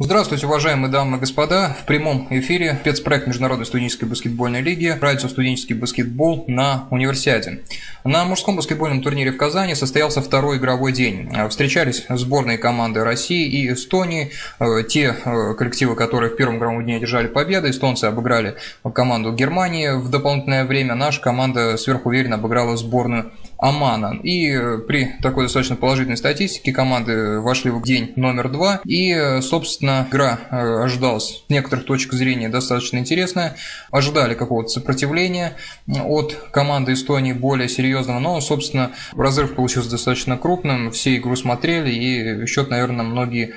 Здравствуйте, уважаемые дамы и господа. В прямом эфире спецпроект Международной студенческой баскетбольной лиги «Радио студенческий баскетбол» на универсиаде. На мужском баскетбольном турнире в Казани состоялся второй игровой день. Встречались сборные команды России и Эстонии. Те э, коллективы, которые в первом игровом дне одержали победы, эстонцы обыграли команду Германии в дополнительное время. Наша команда сверхуверенно обыграла сборную Омана. И э, при такой достаточно положительной статистике команды вошли в день номер два. И, э, собственно, игра э, ожидалась с некоторых точек зрения достаточно интересная. Ожидали какого-то сопротивления от команды Эстонии более серьезного. Но, собственно, разрыв получился достаточно крупным. Все игру смотрели и счет, наверное, многие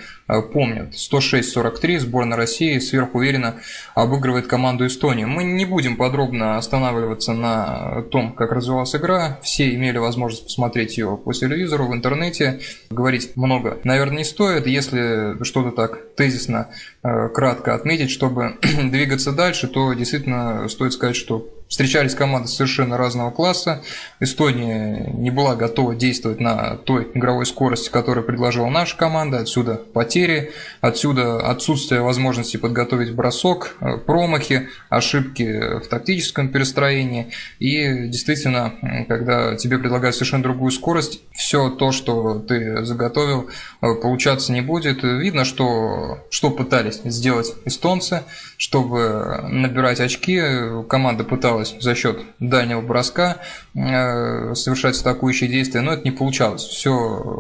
помнят. 106-43 сборная России сверхуверенно обыгрывает команду Эстонии. Мы не будем подробно останавливаться на том, как развивалась игра. Все имели возможность посмотреть ее по телевизору, в интернете. Говорить много, наверное, не стоит. Если что-то так тезисно, э, кратко отметить, чтобы двигаться дальше, то действительно стоит сказать, что Встречались команды совершенно разного класса. Эстония не была готова действовать на той игровой скорости, которую предложила наша команда. Отсюда потери, отсюда отсутствие возможности подготовить бросок, э, промахи, ошибки в тактическом перестроении. И действительно, когда тебе предлагают совершенно другую скорость, все то, что ты заготовил, э, получаться не будет. Видно, что, что пытались сделать эстонцы, чтобы набирать очки. Команда пыталась за счет дальнего броска э, совершать атакующие действия, но это не получалось. Все,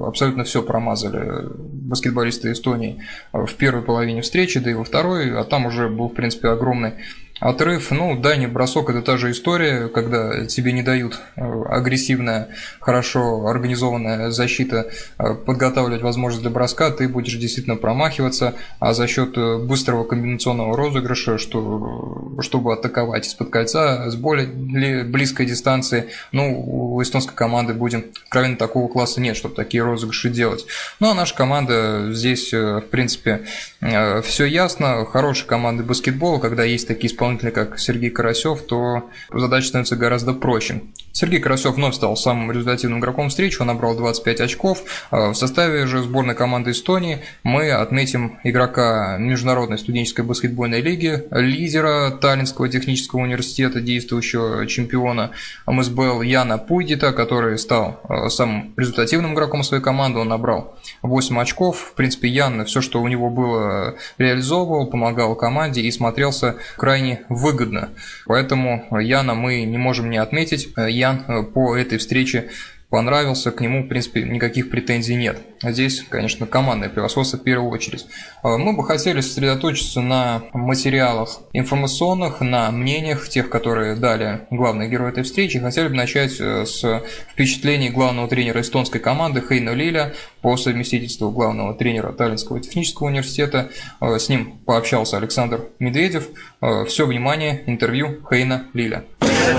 абсолютно все промазали баскетболисты Эстонии в первой половине встречи, да и во второй, а там уже был, в принципе, огромный Отрыв, ну, дальний бросок – это та же история, когда тебе не дают э, агрессивная, хорошо организованная защита э, подготавливать возможность для броска, ты будешь действительно промахиваться, а за счет э, быстрого комбинационного розыгрыша, что, чтобы атаковать из-под кольца с более близкой дистанции, ну, у эстонской команды, будем откровенно, такого класса нет, чтобы такие розыгрыши делать. Ну, а наша команда здесь, в принципе, все ясно, хорошая команда баскетбола, когда есть такие исполнители исполнителя, как Сергей Карасев, то задача становится гораздо проще. Сергей Карасев вновь стал самым результативным игроком встречи, он набрал 25 очков. А в составе же сборной команды Эстонии мы отметим игрока Международной студенческой баскетбольной лиги, лидера Таллинского технического университета, действующего чемпиона МСБЛ Яна Пуйдита, который стал а, самым результативным игроком своей команды, он набрал 8 очков. В принципе, Ян все, что у него было, реализовывал, помогал команде и смотрелся крайне выгодно. Поэтому Яна мы не можем не отметить. Ян э, по этой встрече понравился, к нему, в принципе, никаких претензий нет. Здесь, конечно, командное превосходство в первую очередь. А, мы бы хотели сосредоточиться на материалах информационных, на мнениях тех, которые дали главные герои этой встречи. Хотели бы начать э, с впечатлений главного тренера эстонской команды Хейна Лиля по совместительству главного тренера Таллинского технического университета. А, с ним пообщался Александр Медведев. Все внимание, интервью Хейна Лиля.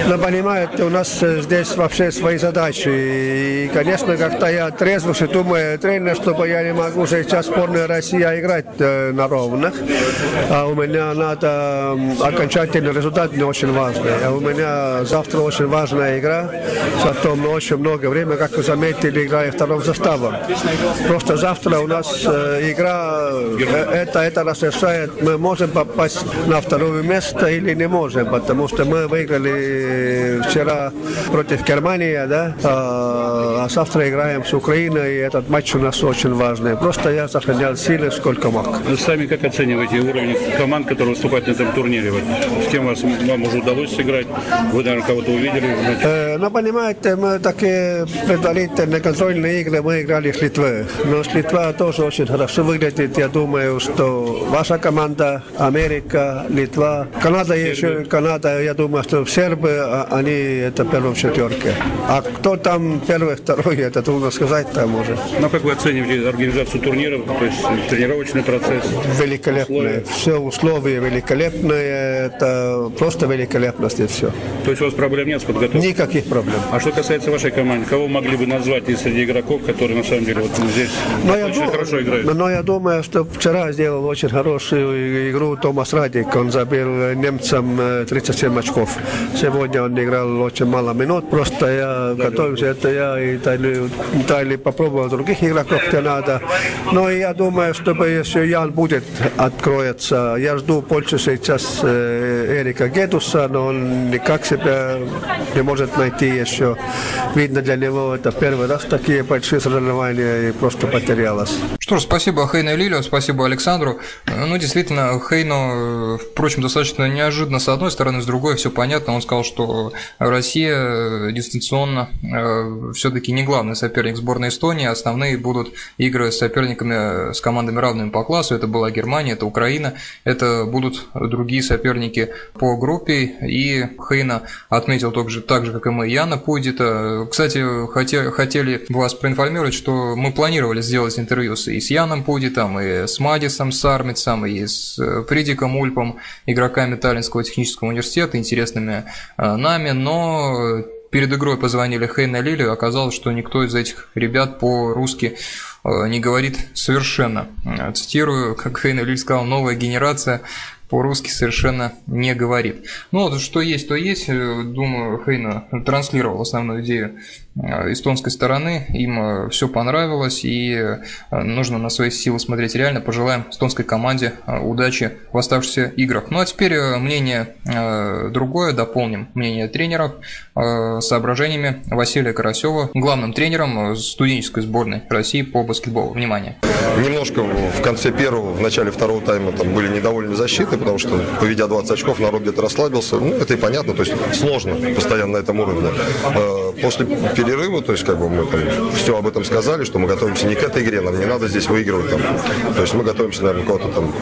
Но понимаете, у нас здесь вообще свои задачи. И, конечно, как-то я трезвый думаю, тренер, чтобы я не могу сейчас сборная Россия играть э, на ровных. А у меня надо окончательный результат не очень важный. А у меня завтра очень важная игра. Потом очень много времени, как вы заметили, играю вторым составом. Просто завтра у нас э, игра, э, это, это решает, мы можем попасть на второе место или не можем, потому что мы выиграли вчера против Германии, да, а, а завтра играем с Украиной, и этот матч у нас очень важный. Просто я сохранял силы сколько мог. Вы сами как оцениваете уровень команд, которые выступают на этом турнире? Вот, с кем вас, вам уже удалось сыграть? Вы, наверное, кого-то увидели? Э, ну, понимаете, мы такие предварительные контрольные игры мы играли с Литвой. Но с Литва тоже очень хорошо выглядит. Я думаю, что ваша команда, Америка, Литва, Канада Сербия. еще, Канада, я думаю, что сербы, а, они это в четверке. А кто там первый, второй, это трудно сказать там уже. Ну, как вы оцениваете организацию турнира, то есть тренировочный процесс? Великолепные. Все условия великолепные. Это просто великолепность и все. То есть у вас проблем нет с подготовкой? Никаких проблем. А что касается вашей команды, кого могли бы назвать из среди игроков, которые на самом деле вот здесь но очень я хорошо играют? Но я думаю, что вчера сделал очень хорошую игру Томас Радик. Он забил немцам 37 очков. Сегодня он играл очень мало минут, просто я готовился, это я и Тайли, Тайли попробовал других игроков, где надо. Но я думаю, чтобы если Ян будет откроется, я жду больше сейчас э, Эрика Гедуса, но он никак себя не может найти еще. Видно для него это первый раз такие большие соревнования и просто потерялось. Что ж, спасибо Хейну и спасибо Александру. Ну, действительно, Хейну, впрочем, достаточно неожиданно с одной стороны, с другой все понятно. Он сказал, что Россия дистанционно э, все-таки не главный соперник сборной Эстонии, основные будут игры с соперниками, с командами равными по классу. Это была Германия, это Украина, это будут другие соперники по группе. И Хейна отметил также, так же, как и мы, Яна Пудита. Кстати, хотели, хотели вас проинформировать, что мы планировали сделать интервью и с Яном Пудитом, и с Мадисом Сармицем, и с э, Придиком Ульпом, игроками Таллинского технического университета, интересными э, нами, но перед игрой позвонили Хейна Лилию, оказалось, что никто из этих ребят по-русски э, не говорит совершенно. Цитирую, как Хейна Лиль сказал, новая генерация по-русски совершенно не говорит. Ну вот, что есть, то есть. Думаю, Хейна транслировал основную идею Э, эстонской стороны. Им э, все понравилось и э, нужно на свои силы смотреть реально. Пожелаем эстонской команде удачи в оставшихся играх. Ну а теперь мнение другое, дополним мнение тренеров соображениями Василия Карасева, главным тренером студенческой сборной России по баскетболу. Внимание! Немножко в конце первого, в начале второго тайма там были недовольны защитой, потому что, поведя 20 очков, народ где-то расслабился. Ну, это и понятно, то есть сложно постоянно на этом уровне. После перерыва, то есть как бы мы там все об этом сказали, что мы готовимся не к этой игре, нам не надо здесь выигрывать там. То есть мы готовимся, наверное, кого-то там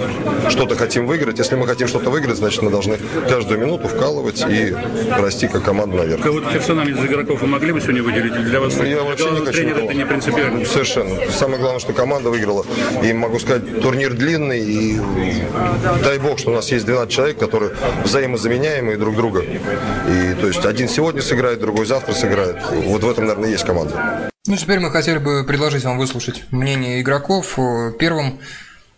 что-то хотим выиграть. Если мы хотим что-то выиграть, значит мы должны каждую минуту вкалывать и расти как команда наверх. Кого-то персонально из игроков вы могли бы сегодня выделить? Для вас я вообще не хочу тренер это не принципиально. Совершенно. Самое главное, что команда выиграла. И могу сказать, турнир длинный, и дай бог, что у нас есть 12 человек, которые взаимозаменяемые друг друга. И то есть один сегодня сыграет, другой завтра сыграет. Вот в этом, наверное, есть команда. Ну, теперь мы хотели бы предложить вам выслушать мнение игроков. Первым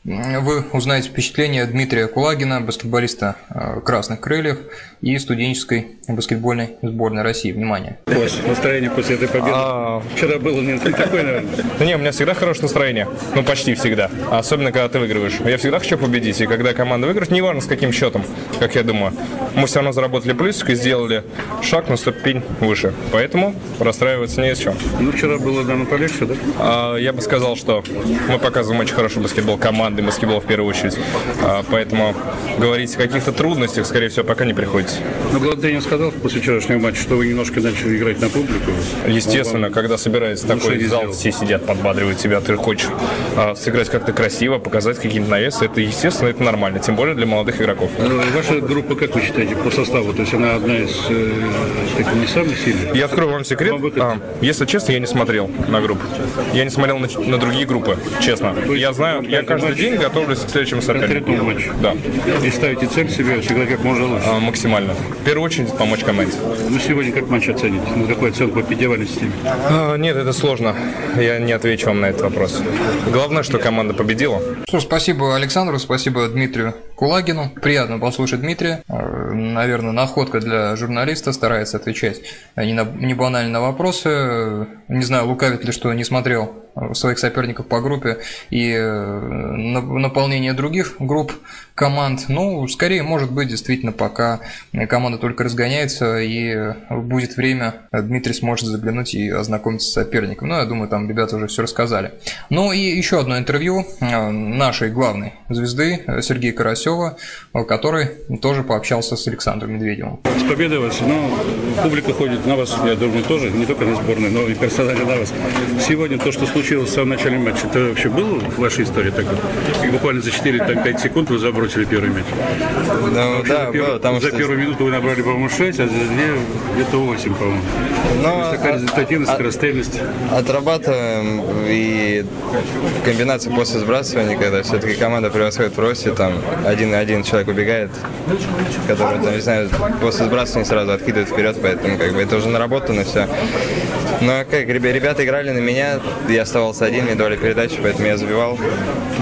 вы узнаете впечатление Дмитрия Кулагина, баскетболиста э, «Красных крыльев» и студенческой баскетбольной сборной России. Внимание! Настроение после этой победы? А... Вчера было не такое, наверное. Да не, у меня всегда хорошее настроение. Ну, почти всегда. Особенно, когда ты выигрываешь. Я всегда хочу победить. И когда команда выиграет, неважно с каким счетом, как я думаю, мы все равно заработали плюсик и сделали шаг на ступень выше. Поэтому расстраиваться не с чем. Ну, вчера было, наверное, полегче, да? А, я бы сказал, что мы показываем очень хороший баскетбол команды команды баскетбола в первую очередь. А, поэтому говорить о каких-то трудностях, скорее всего, пока не приходится. Но главный тренер сказал после вчерашнего матча, что вы немножко начали играть на публику. Естественно, когда собирается такой зал, сделал. все сидят, подбадривают тебя, ты хочешь а, сыграть как-то красиво, показать какие-то навесы, это естественно, это нормально, тем более для молодых игроков. Ну, ваша группа, как вы считаете, по составу, то есть она одна из э, таких не самых сильных? Я открою вам секрет. А, если честно, я не смотрел на группу. Я не смотрел на, на другие группы, честно. Я знаю, я каждый день готовлюсь к следующему сопернику. Да. И ставите цель себе всегда как можно лучше. А, максимально. В первую очередь помочь команде. Ну, сегодня как матч оцените? На какую оценку по пятидевальной системе? А, нет, это сложно. Я не отвечу вам на этот вопрос. Главное, что команда победила. Что ж, спасибо Александру, спасибо Дмитрию Кулагину. Приятно послушать Дмитрия. А, наверное, находка для журналиста старается отвечать не, на, не банально на вопросы. Не знаю, лукавит ли, что не смотрел своих соперников по группе и э, наполнение других групп команд. Ну, скорее, может быть, действительно, пока команда только разгоняется и будет время, Дмитрий сможет заглянуть и ознакомиться с соперником. Ну, я думаю, там ребята уже все рассказали. Ну и еще одно интервью э, нашей главной звезды Сергея Карасева, который тоже пообщался Александром Медведевым. С победой вас. Ну, публика ходит на вас, я думаю, тоже, не только на сборную, но и персонально на вас. Сегодня то, что случилось в самом начале матча, это вообще было в вашей истории такое? И буквально за 4-5 секунд вы забросили первый мяч. Ну, да, за, было, потому за что... первую минуту вы набрали, по-моему, 6, а за две где-то 8, по-моему. Но, То есть такая результативность, от, скоростельность. Отрабатываем и комбинация после сбрасывания, когда все-таки команда превосходит в росте, там один один человек убегает, который, там, не знаю, после сбрасывания сразу откидывает вперед, поэтому как бы это уже наработано все. Но как ребята играли на меня, я оставался один, мне давали передачи, поэтому я забивал.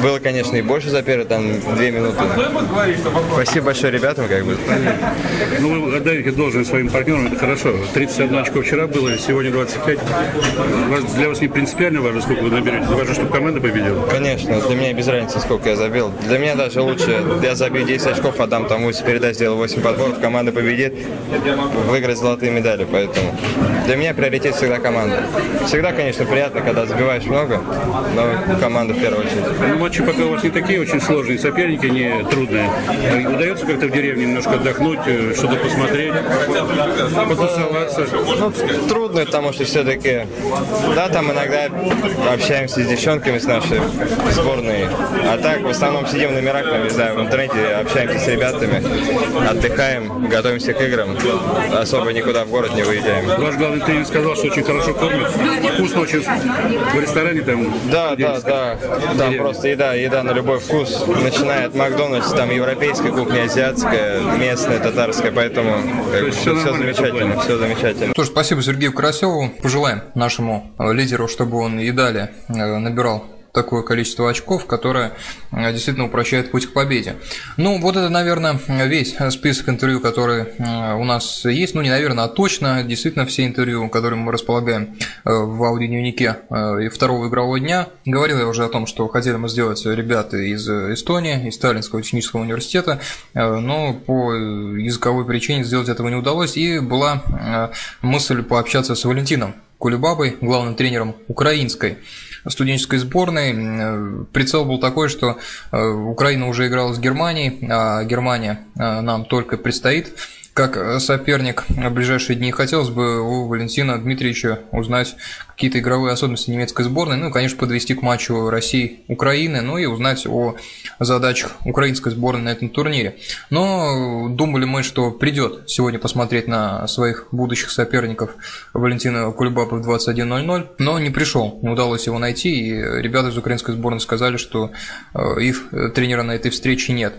Было, конечно, и больше за первые там две минуты. Спасибо большое ребятам, как бы. Ну, вы отдаете должное своим партнерам, это хорошо. 31 очко вчера было, сегодня 25. Вас- Для вас не принципиально важно, сколько вы наберете. Важно, чтобы команда победила. Конечно, для меня без разницы, сколько я забил. Для меня даже лучше, я забью 10 очков, отдам тому, передач сделал 8 подборов, команда победит, выиграть золотые медали, поэтому для меня приоритет всегда команда. Всегда, конечно, приятно, когда забиваешь много, но команда в первую очередь. Ну, матчи пока у вас не такие очень сложные, соперники не трудные. Удается как-то в деревне немножко отдохнуть, э, что-то посмотреть, потусоваться. Ну, трудно, потому что все-таки, да, там иногда общаемся с девчонками с нашей сборной, а так в основном сидим в номерах, не знаю, в интернете, общаемся с ребятами, отдыхаем, готовимся к играм, особо никуда в город не выезжаем. Ваш главный тренер сказал, что очень хорошо кормят. Вкусно очень в ресторане там. Да, да, да, там просто еда, еда на любой вкус, начиная от Макдональдса, там европейская кухня, азиатская, местная, татарская, поэтому как все, всё нормально в этом замечательно, все замечательно. Что ж, спасибо Сергею Карасеву. Пожелаем нашему лидеру, чтобы он и далее э, набирал такое количество очков, которое э, действительно упрощает путь к победе. Ну, вот это, наверное, весь список интервью, который э, у нас есть. Ну, не наверное, а точно. Действительно, все интервью, которыми мы располагаем э, в аудиодневнике и второго игрового дня. Говорил я уже о том, что хотели мы сделать ребята из Эстонии, из Сталинского технического университета, но по языковой причине сделать этого не удалось. И была мысль пообщаться с Валентином Кулебабой, главным тренером украинской студенческой сборной. Э, Прицел был такой, что э, Украина уже играла с Германией, а Германия э, нам только предстоит как э, соперник в ближайшие дни. Хотелось бы у Валентина Дмитриевича узнать какие-то игровые особенности немецкой сборной, ну и, конечно, подвести к матчу России-Украины, ну и узнать о задачах украинской сборной на этом турнире. Но думали мы, что придет сегодня посмотреть на своих будущих соперников Валентина Кульбаба в 21.00, но не пришел, не удалось его найти, и ребята из украинской сборной сказали, что э, их тренера на этой встрече нет.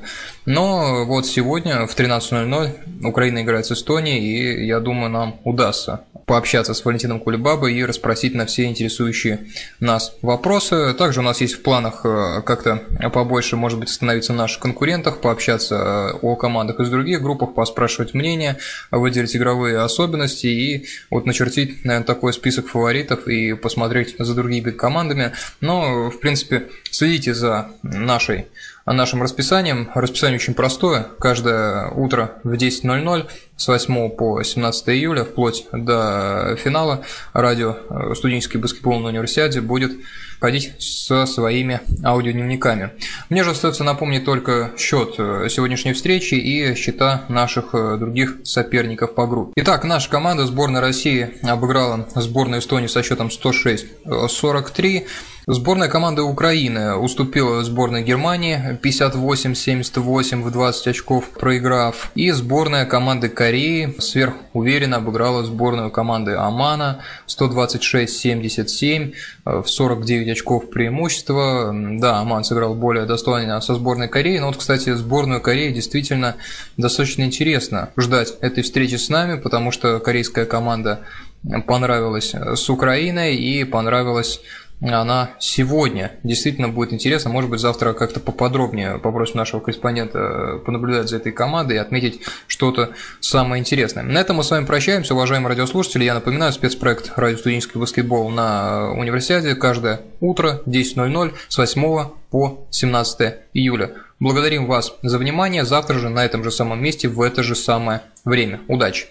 Но вот сегодня в 13.00 Украина играет с Эстонией, и я думаю, нам удастся пообщаться с Валентином Кулебабой и расспросить на все интересующие нас вопросы. Также у нас есть в планах э, как-то побольше, может быть, остановиться на наших конкурентах, пообщаться э, о командах из других группах, поспрашивать мнение, выделить игровые особенности и вот начертить, наверное, такой список фаворитов и посмотреть за другими командами. Но, в принципе, следите за нашей нашим расписанием. Расписание очень простое. Каждое утро в 10.00 с 8 по 17 июля, вплоть до финала, радио «Студенческий баскетбол на универсиаде» будет ходить со своими аудиодневниками. Мне же остается напомнить только счет э, сегодняшней встречи и счета наших э, других соперников по группе. Итак, наша команда сборной России обыграла сборную Эстонии со счетом 106-43. Сборная команды Украины уступила сборной Германии 58-78 в 20 очков проиграв. И сборная команды Кореи сверхуверенно обыграла сборную команды Омана 126-77 в 49 очков преимущества. Да, Оман сыграл более достойно со сборной Кореи. Но вот, кстати, сборную Кореи действительно достаточно интересно ждать этой встречи с нами, потому что корейская команда понравилась с Украиной и понравилась она сегодня. Действительно будет интересно. Может быть, завтра как-то поподробнее попросим нашего корреспондента понаблюдать за этой командой и отметить что-то самое интересное. На этом мы с вами прощаемся, уважаемые радиослушатели. Я напоминаю, спецпроект «Радио студенческий баскетбол» на универсиаде каждое утро 10.00 с 8 по 17 июля. Благодарим вас за внимание. Завтра же на этом же самом месте в это же самое время. Удачи!